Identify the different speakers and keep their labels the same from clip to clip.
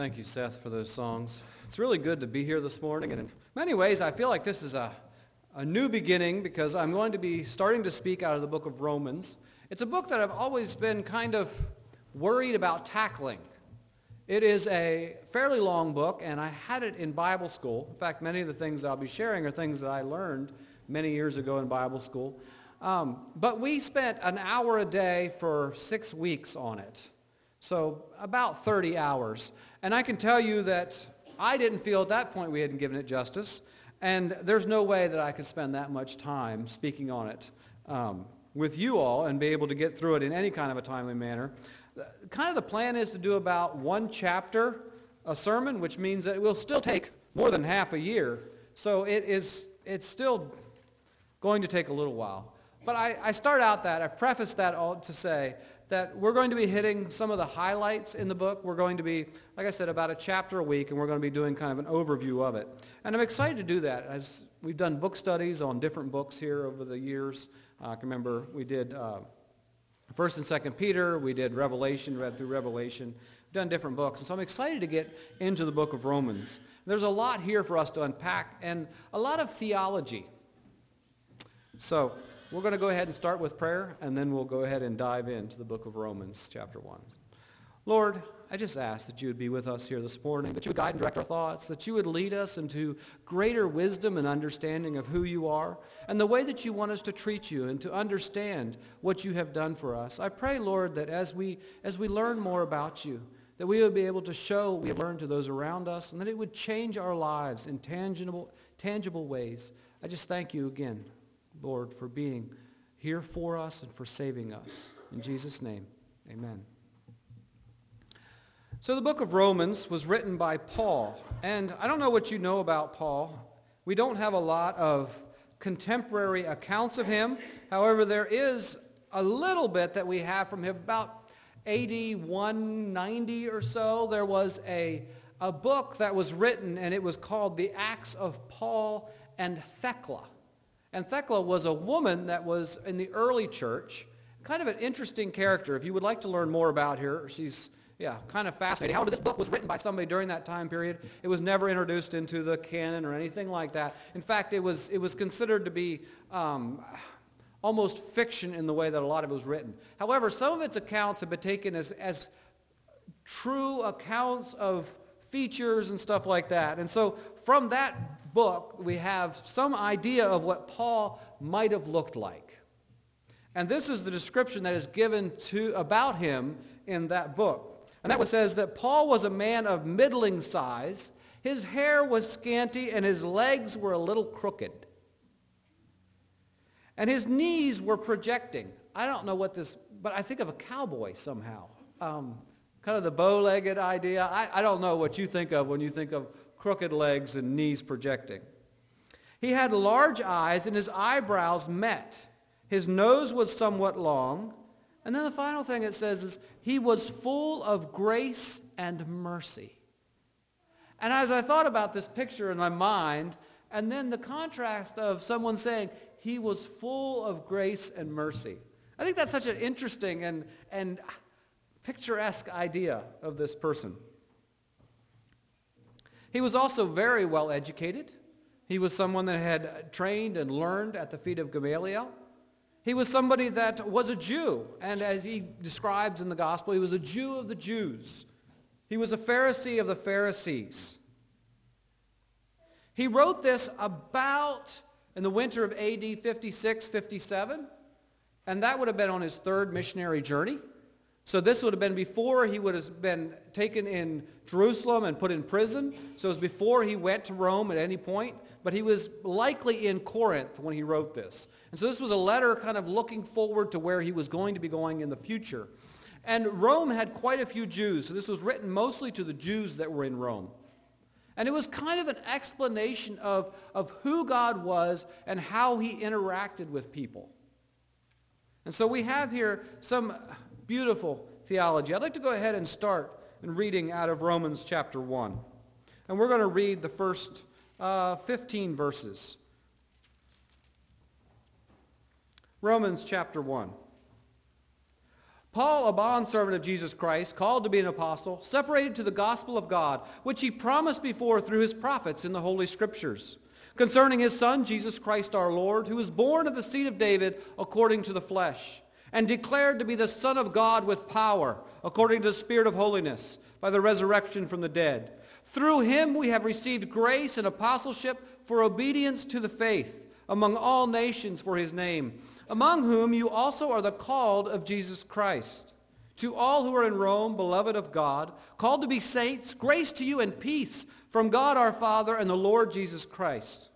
Speaker 1: Thank you, Seth, for those songs. It's really good to be here this morning. And in many ways, I feel like this is a, a new beginning because I'm going to be starting to speak out of the book of Romans. It's a book that I've always been kind of worried about tackling. It is a fairly long book, and I had it in Bible school. In fact, many of the things I'll be sharing are things that I learned many years ago in Bible school. Um, but we spent an hour a day for six weeks on it. So about 30 hours. And I can tell you that I didn't feel at that point we hadn't given it justice. And there's no way that I could spend that much time speaking on it um, with you all and be able to get through it in any kind of a timely manner. Kind of the plan is to do about one chapter a sermon, which means that it will still take more than half a year. So it is, it's still going to take a little while. But I, I start out that, I preface that all to say that we're going to be hitting some of the highlights in the book. We're going to be, like I said, about a chapter a week, and we're going to be doing kind of an overview of it. And I'm excited to do that. As we've done book studies on different books here over the years. Uh, I can remember we did uh, First and Second Peter. We did Revelation, read through Revelation. We've done different books, and so I'm excited to get into the book of Romans. There's a lot here for us to unpack, and a lot of theology. So we're going to go ahead and start with prayer, and then we'll go ahead and dive into the book of Romans, chapter 1. Lord, I just ask that you would be with us here this morning, that you would guide and direct our thoughts, that you would lead us into greater wisdom and understanding of who you are and the way that you want us to treat you and to understand what you have done for us. I pray, Lord, that as we, as we learn more about you, that we would be able to show what we have learned to those around us and that it would change our lives in tangible, tangible ways. I just thank you again Lord, for being here for us and for saving us. In Jesus' name, amen. So the book of Romans was written by Paul. And I don't know what you know about Paul. We don't have a lot of contemporary accounts of him. However, there is a little bit that we have from him. About AD 190 or so, there was a, a book that was written, and it was called The Acts of Paul and Thecla. And Thecla was a woman that was in the early church, kind of an interesting character. If you would like to learn more about her, she's yeah, kind of fascinating. However, this book was written by somebody during that time period. It was never introduced into the canon or anything like that. In fact, it was, it was considered to be um, almost fiction in the way that a lot of it was written. However, some of its accounts have been taken as, as true accounts of features and stuff like that. And so from that book, we have some idea of what Paul might have looked like. And this is the description that is given to, about him in that book. And that was says that Paul was a man of middling size. His hair was scanty and his legs were a little crooked. And his knees were projecting. I don't know what this, but I think of a cowboy somehow. Um, kind of the bow-legged idea. I, I don't know what you think of when you think of crooked legs and knees projecting. He had large eyes and his eyebrows met. His nose was somewhat long. And then the final thing it says is he was full of grace and mercy. And as I thought about this picture in my mind, and then the contrast of someone saying he was full of grace and mercy. I think that's such an interesting and, and picturesque idea of this person. He was also very well educated. He was someone that had trained and learned at the feet of Gamaliel. He was somebody that was a Jew, and as he describes in the gospel, he was a Jew of the Jews. He was a Pharisee of the Pharisees. He wrote this about in the winter of AD 56, 57, and that would have been on his third missionary journey. So this would have been before he would have been taken in Jerusalem and put in prison. So it was before he went to Rome at any point. But he was likely in Corinth when he wrote this. And so this was a letter kind of looking forward to where he was going to be going in the future. And Rome had quite a few Jews. So this was written mostly to the Jews that were in Rome. And it was kind of an explanation of, of who God was and how he interacted with people. And so we have here some Beautiful theology. I'd like to go ahead and start in reading out of Romans chapter 1. And we're going to read the first uh, 15 verses. Romans chapter 1. Paul, a bondservant of Jesus Christ, called to be an apostle, separated to the gospel of God, which he promised before through his prophets in the Holy Scriptures, concerning his Son, Jesus Christ our Lord, who was born of the seed of David according to the flesh, and declared to be the Son of God with power, according to the Spirit of holiness, by the resurrection from the dead. Through him we have received grace and apostleship for obedience to the faith among all nations for his name among whom you also are the called of Jesus Christ. To all who are in Rome, beloved of God, called to be saints, grace to you and peace from God our Father and the Lord Jesus Christ.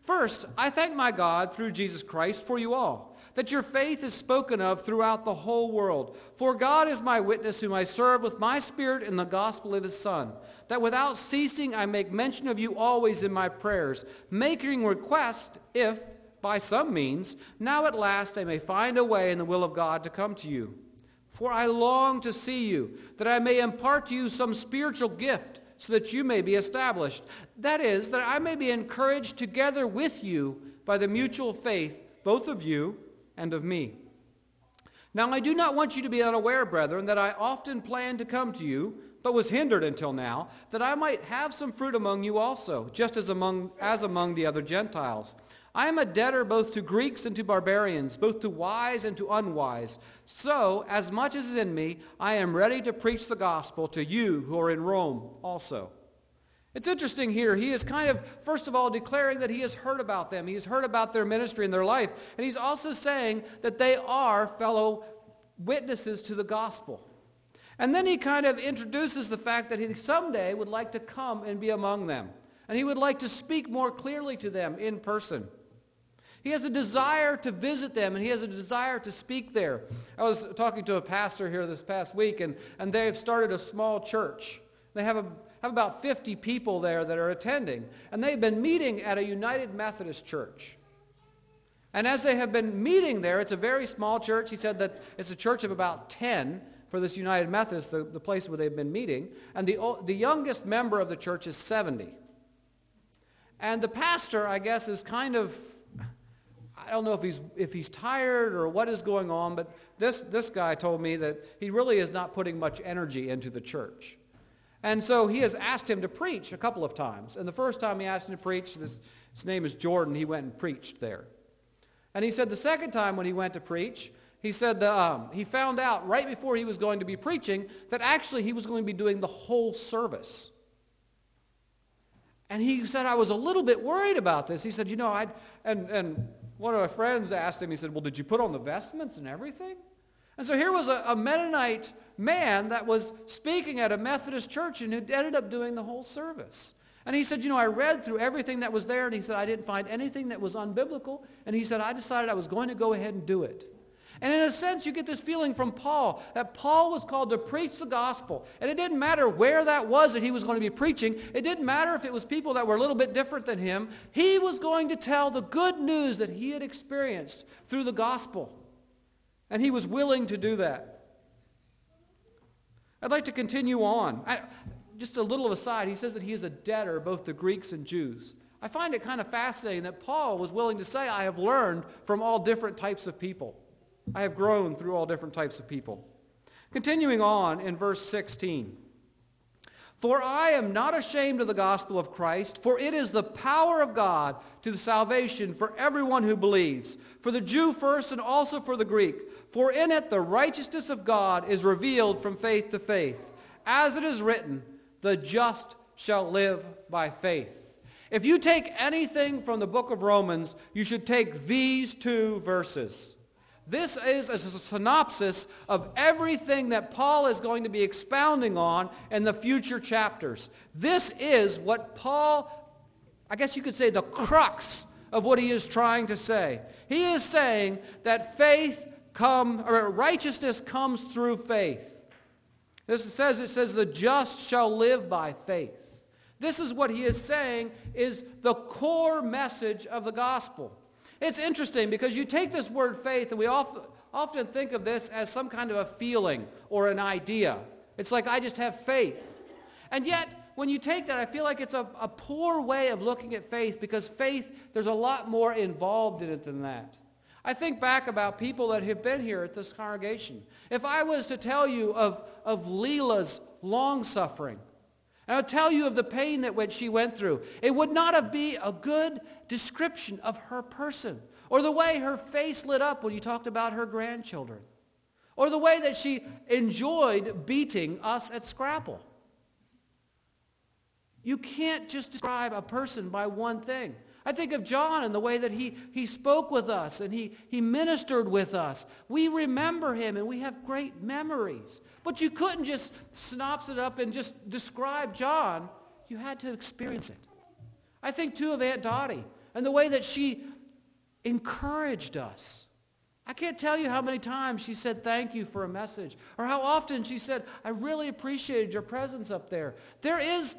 Speaker 1: First, I thank my God through Jesus Christ for you all, that your faith is spoken of throughout the whole world. For God is my witness, whom I serve with my spirit in the gospel of his Son, that without ceasing I make mention of you always in my prayers, making request if by some means, now at last I may find a way in the will of God to come to you. For I long to see you, that I may impart to you some spiritual gift, so that you may be established. That is, that I may be encouraged together with you by the mutual faith, both of you and of me. Now I do not want you to be unaware, brethren, that I often planned to come to you, but was hindered until now, that I might have some fruit among you also, just as among, as among the other Gentiles. I am a debtor both to Greeks and to barbarians, both to wise and to unwise. So, as much as is in me, I am ready to preach the gospel to you who are in Rome also. It's interesting here. He is kind of, first of all, declaring that he has heard about them. He has heard about their ministry and their life. And he's also saying that they are fellow witnesses to the gospel. And then he kind of introduces the fact that he someday would like to come and be among them. And he would like to speak more clearly to them in person. He has a desire to visit them, and he has a desire to speak there. I was talking to a pastor here this past week, and, and they've started a small church. They have, a, have about 50 people there that are attending, and they've been meeting at a United Methodist church. And as they have been meeting there, it's a very small church. He said that it's a church of about 10 for this United Methodist, the, the place where they've been meeting. And the, the youngest member of the church is 70. And the pastor, I guess, is kind of I don't know if he's, if he's tired or what is going on, but this, this guy told me that he really is not putting much energy into the church. And so he has asked him to preach a couple of times. And the first time he asked him to preach, this, his name is Jordan, he went and preached there. And he said the second time when he went to preach, he said um, he found out right before he was going to be preaching that actually he was going to be doing the whole service. And he said, I was a little bit worried about this. He said, you know, I and, and one of my friends asked him, he said, Well, did you put on the vestments and everything? And so here was a, a Mennonite man that was speaking at a Methodist church and who ended up doing the whole service. And he said, You know, I read through everything that was there, and he said, I didn't find anything that was unbiblical. And he said, I decided I was going to go ahead and do it. And in a sense, you get this feeling from Paul that Paul was called to preach the gospel. And it didn't matter where that was that he was going to be preaching. It didn't matter if it was people that were a little bit different than him. He was going to tell the good news that he had experienced through the gospel. And he was willing to do that. I'd like to continue on. I, just a little aside, he says that he is a debtor both to Greeks and Jews. I find it kind of fascinating that Paul was willing to say, I have learned from all different types of people. I have grown through all different types of people. Continuing on in verse 16. For I am not ashamed of the gospel of Christ, for it is the power of God to the salvation for everyone who believes, for the Jew first and also for the Greek. For in it the righteousness of God is revealed from faith to faith. As it is written, the just shall live by faith. If you take anything from the book of Romans, you should take these two verses. This is a synopsis of everything that Paul is going to be expounding on in the future chapters. This is what Paul, I guess you could say, the crux of what he is trying to say. He is saying that faith come, or righteousness comes through faith. This says, it says, the just shall live by faith. This is what he is saying is the core message of the gospel. It's interesting because you take this word faith, and we often think of this as some kind of a feeling or an idea. It's like, I just have faith. And yet, when you take that, I feel like it's a, a poor way of looking at faith because faith, there's a lot more involved in it than that. I think back about people that have been here at this congregation. If I was to tell you of, of Leela's long-suffering, and I'll tell you of the pain that she went through, it would not have be a good description of her person, or the way her face lit up when you talked about her grandchildren, or the way that she enjoyed beating us at Scrabble. You can't just describe a person by one thing. I think of John and the way that he, he spoke with us and he, he ministered with us. We remember him and we have great memories. But you couldn't just snops it up and just describe John. You had to experience it. I think too of Aunt Dottie and the way that she encouraged us. I can't tell you how many times she said thank you for a message or how often she said, I really appreciated your presence up there. There is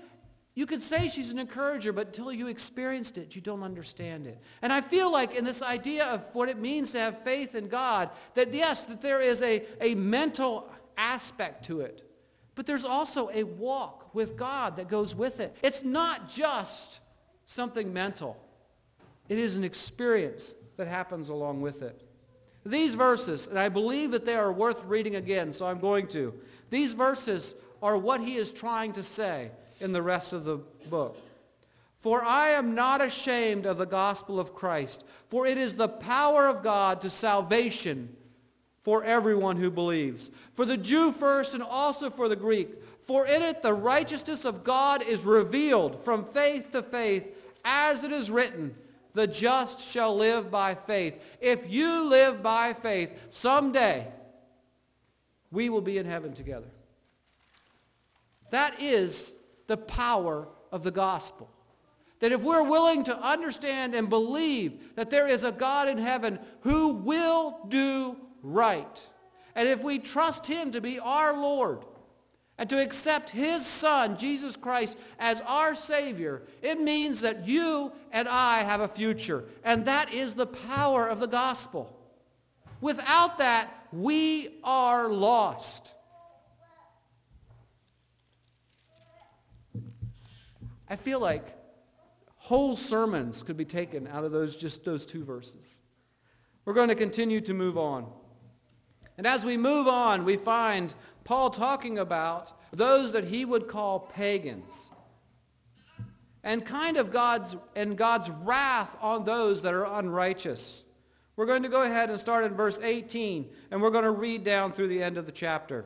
Speaker 1: you could say she's an encourager, but until you experienced it, you don't understand it. And I feel like in this idea of what it means to have faith in God, that yes, that there is a, a mental aspect to it, but there's also a walk with God that goes with it. It's not just something mental. It is an experience that happens along with it. These verses, and I believe that they are worth reading again, so I'm going to. These verses are what he is trying to say in the rest of the book. For I am not ashamed of the gospel of Christ, for it is the power of God to salvation for everyone who believes, for the Jew first and also for the Greek. For in it the righteousness of God is revealed from faith to faith, as it is written, the just shall live by faith. If you live by faith, someday we will be in heaven together. That is the power of the gospel. That if we're willing to understand and believe that there is a God in heaven who will do right, and if we trust him to be our Lord, and to accept his son, Jesus Christ, as our Savior, it means that you and I have a future. And that is the power of the gospel. Without that, we are lost. I feel like whole sermons could be taken out of those just those two verses. We're going to continue to move on. And as we move on, we find Paul talking about those that he would call pagans. And kind of God's and God's wrath on those that are unrighteous. We're going to go ahead and start in verse 18, and we're going to read down through the end of the chapter.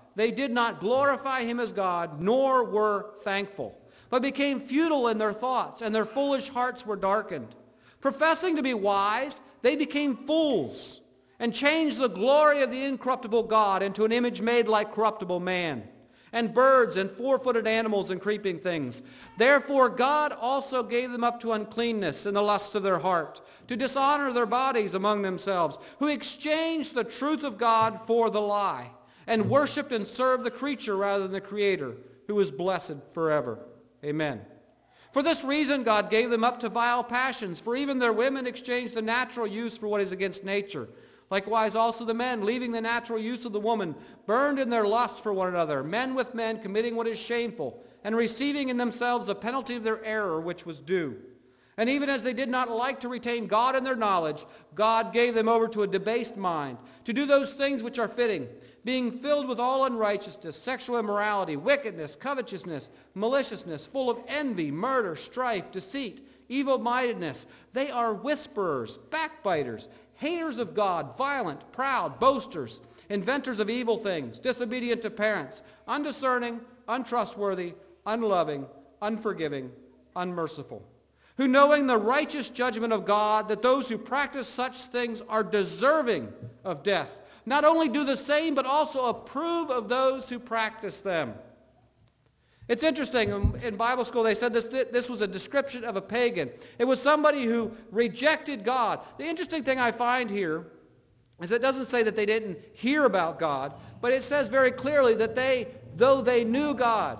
Speaker 1: they did not glorify him as God, nor were thankful, but became futile in their thoughts, and their foolish hearts were darkened. Professing to be wise, they became fools, and changed the glory of the incorruptible God into an image made like corruptible man, and birds, and four-footed animals, and creeping things. Therefore God also gave them up to uncleanness in the lusts of their heart, to dishonor their bodies among themselves, who exchanged the truth of God for the lie and worshiped and served the creature rather than the Creator, who is blessed forever. Amen. For this reason, God gave them up to vile passions, for even their women exchanged the natural use for what is against nature. Likewise, also the men, leaving the natural use of the woman, burned in their lust for one another, men with men committing what is shameful, and receiving in themselves the penalty of their error which was due. And even as they did not like to retain God in their knowledge, God gave them over to a debased mind, to do those things which are fitting, being filled with all unrighteousness, sexual immorality, wickedness, covetousness, maliciousness, full of envy, murder, strife, deceit, evil-mindedness. They are whisperers, backbiters, haters of God, violent, proud, boasters, inventors of evil things, disobedient to parents, undiscerning, untrustworthy, unloving, unforgiving, unmerciful who knowing the righteous judgment of God, that those who practice such things are deserving of death, not only do the same, but also approve of those who practice them. It's interesting, um, in Bible school they said this, this was a description of a pagan. It was somebody who rejected God. The interesting thing I find here is it doesn't say that they didn't hear about God, but it says very clearly that they, though they knew God,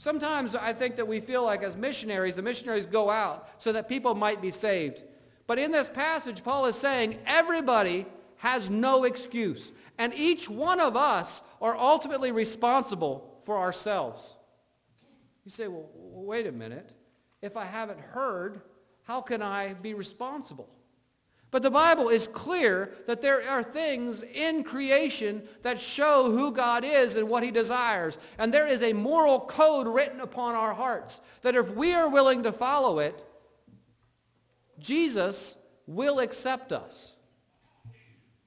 Speaker 1: Sometimes I think that we feel like as missionaries, the missionaries go out so that people might be saved. But in this passage, Paul is saying everybody has no excuse. And each one of us are ultimately responsible for ourselves. You say, well, wait a minute. If I haven't heard, how can I be responsible? But the Bible is clear that there are things in creation that show who God is and what he desires. And there is a moral code written upon our hearts that if we are willing to follow it, Jesus will accept us.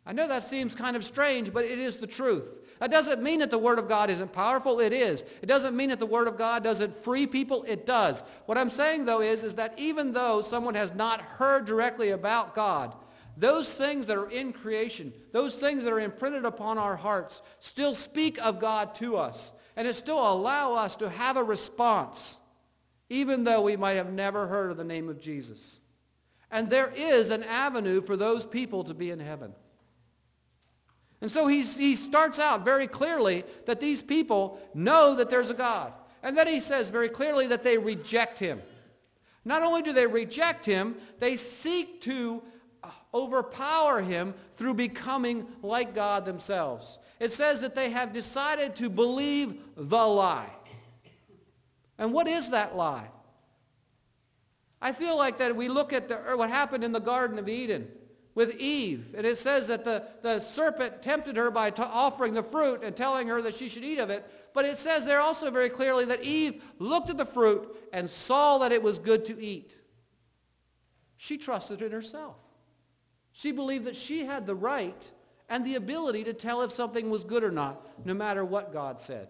Speaker 1: I know that seems kind of strange, but it is the truth. That doesn't mean that the Word of God isn't powerful. It is. It doesn't mean that the Word of God doesn't free people. It does. What I'm saying, though, is, is that even though someone has not heard directly about God, those things that are in creation, those things that are imprinted upon our hearts, still speak of God to us. And it still allow us to have a response, even though we might have never heard of the name of Jesus. And there is an avenue for those people to be in heaven. And so he's, he starts out very clearly that these people know that there's a God. And then he says very clearly that they reject him. Not only do they reject him, they seek to uh, overpower him through becoming like God themselves. It says that they have decided to believe the lie. And what is that lie? I feel like that we look at the, what happened in the Garden of Eden with Eve. And it says that the, the serpent tempted her by t- offering the fruit and telling her that she should eat of it. But it says there also very clearly that Eve looked at the fruit and saw that it was good to eat. She trusted in herself. She believed that she had the right and the ability to tell if something was good or not, no matter what God said.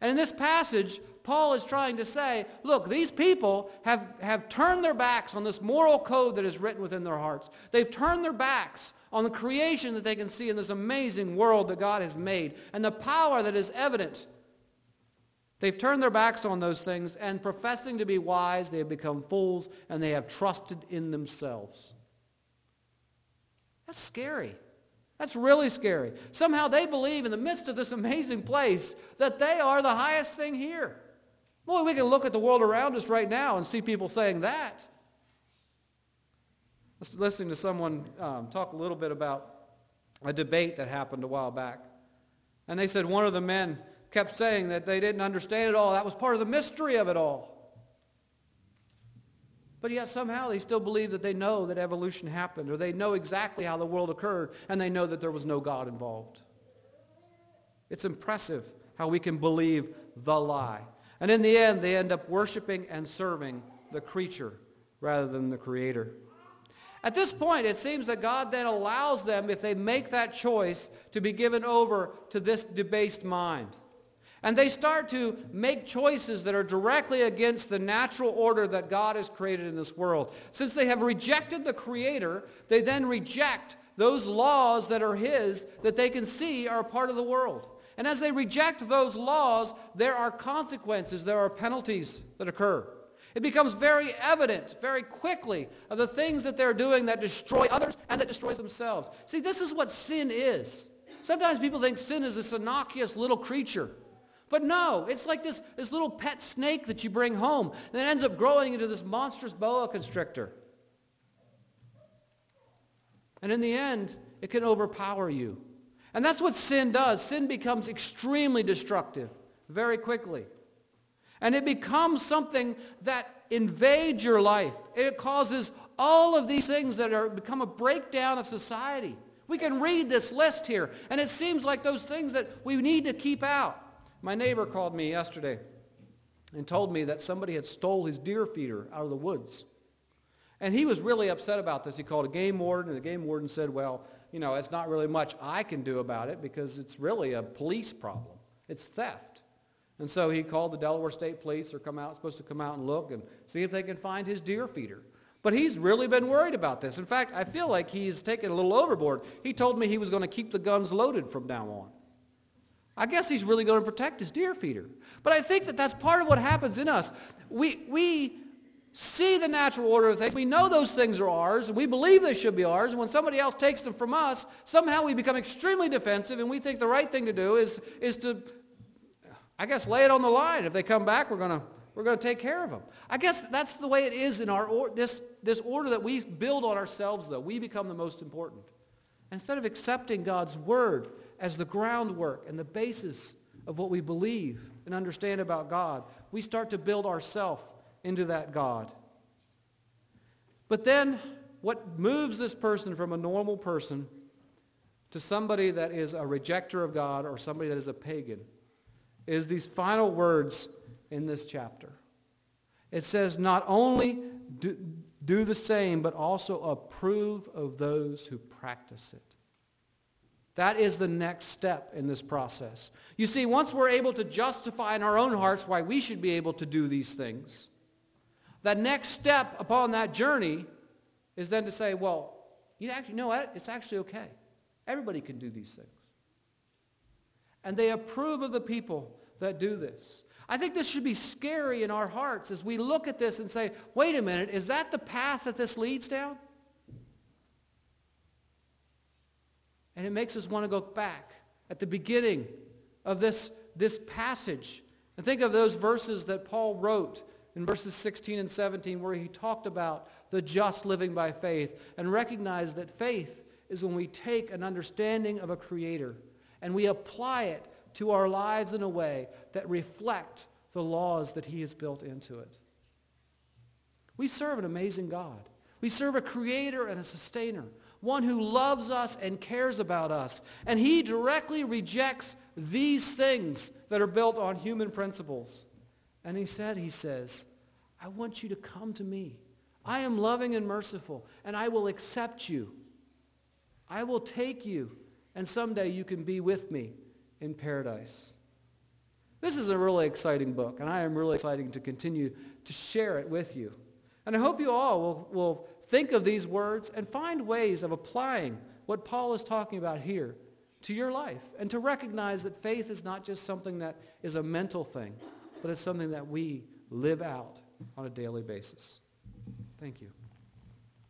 Speaker 1: And in this passage, Paul is trying to say, look, these people have, have turned their backs on this moral code that is written within their hearts. They've turned their backs on the creation that they can see in this amazing world that God has made and the power that is evident. They've turned their backs on those things and professing to be wise, they have become fools and they have trusted in themselves. That's scary. That's really scary. Somehow they believe in the midst of this amazing place that they are the highest thing here. Boy, we can look at the world around us right now and see people saying that. Listening to someone um, talk a little bit about a debate that happened a while back. And they said one of the men kept saying that they didn't understand it all. That was part of the mystery of it all. But yet somehow they still believe that they know that evolution happened or they know exactly how the world occurred and they know that there was no God involved. It's impressive how we can believe the lie. And in the end, they end up worshiping and serving the creature rather than the creator. At this point, it seems that God then allows them, if they make that choice, to be given over to this debased mind. And they start to make choices that are directly against the natural order that God has created in this world. Since they have rejected the Creator, they then reject those laws that are His that they can see are a part of the world. And as they reject those laws, there are consequences, there are penalties that occur. It becomes very evident very quickly of the things that they're doing that destroy others and that destroys themselves. See, this is what sin is. Sometimes people think sin is this innocuous little creature. But no, it's like this, this little pet snake that you bring home it ends up growing into this monstrous boa constrictor. And in the end, it can overpower you. And that's what sin does. Sin becomes extremely destructive very quickly. And it becomes something that invades your life. It causes all of these things that are become a breakdown of society. We can read this list here, and it seems like those things that we need to keep out. My neighbor called me yesterday and told me that somebody had stole his deer feeder out of the woods. And he was really upset about this. He called a game warden, and the game warden said, well, you know, it's not really much I can do about it because it's really a police problem. It's theft. And so he called the Delaware State Police. They're come out, supposed to come out and look and see if they can find his deer feeder. But he's really been worried about this. In fact, I feel like he's taken a little overboard. He told me he was going to keep the guns loaded from now on. I guess he's really going to protect his deer feeder. But I think that that's part of what happens in us. We, we see the natural order of things. We know those things are ours, and we believe they should be ours. And when somebody else takes them from us, somehow we become extremely defensive, and we think the right thing to do is, is to, I guess, lay it on the line. If they come back, we're going to we're going to take care of them. I guess that's the way it is in our or, this, this order that we build on ourselves, though. We become the most important. Instead of accepting God's word as the groundwork and the basis of what we believe and understand about God, we start to build ourselves into that God. But then what moves this person from a normal person to somebody that is a rejecter of God or somebody that is a pagan is these final words in this chapter. It says, not only do, do the same, but also approve of those who practice it. That is the next step in this process. You see, once we're able to justify in our own hearts why we should be able to do these things, the next step upon that journey is then to say, well, you actually know what? It's actually okay. Everybody can do these things. And they approve of the people that do this. I think this should be scary in our hearts as we look at this and say, wait a minute, is that the path that this leads down? And it makes us want to go back at the beginning of this, this passage and think of those verses that Paul wrote in verses 16 and 17 where he talked about the just living by faith and recognize that faith is when we take an understanding of a creator and we apply it to our lives in a way that reflect the laws that he has built into it. We serve an amazing God. We serve a creator and a sustainer, one who loves us and cares about us. And he directly rejects these things that are built on human principles. And he said, he says, I want you to come to me. I am loving and merciful, and I will accept you. I will take you, and someday you can be with me in paradise. This is a really exciting book, and I am really excited to continue to share it with you. And I hope you all will, will think of these words and find ways of applying what Paul is talking about here to your life and to recognize that faith is not just something that is a mental thing, but it's something that we live out on a daily basis. Thank you.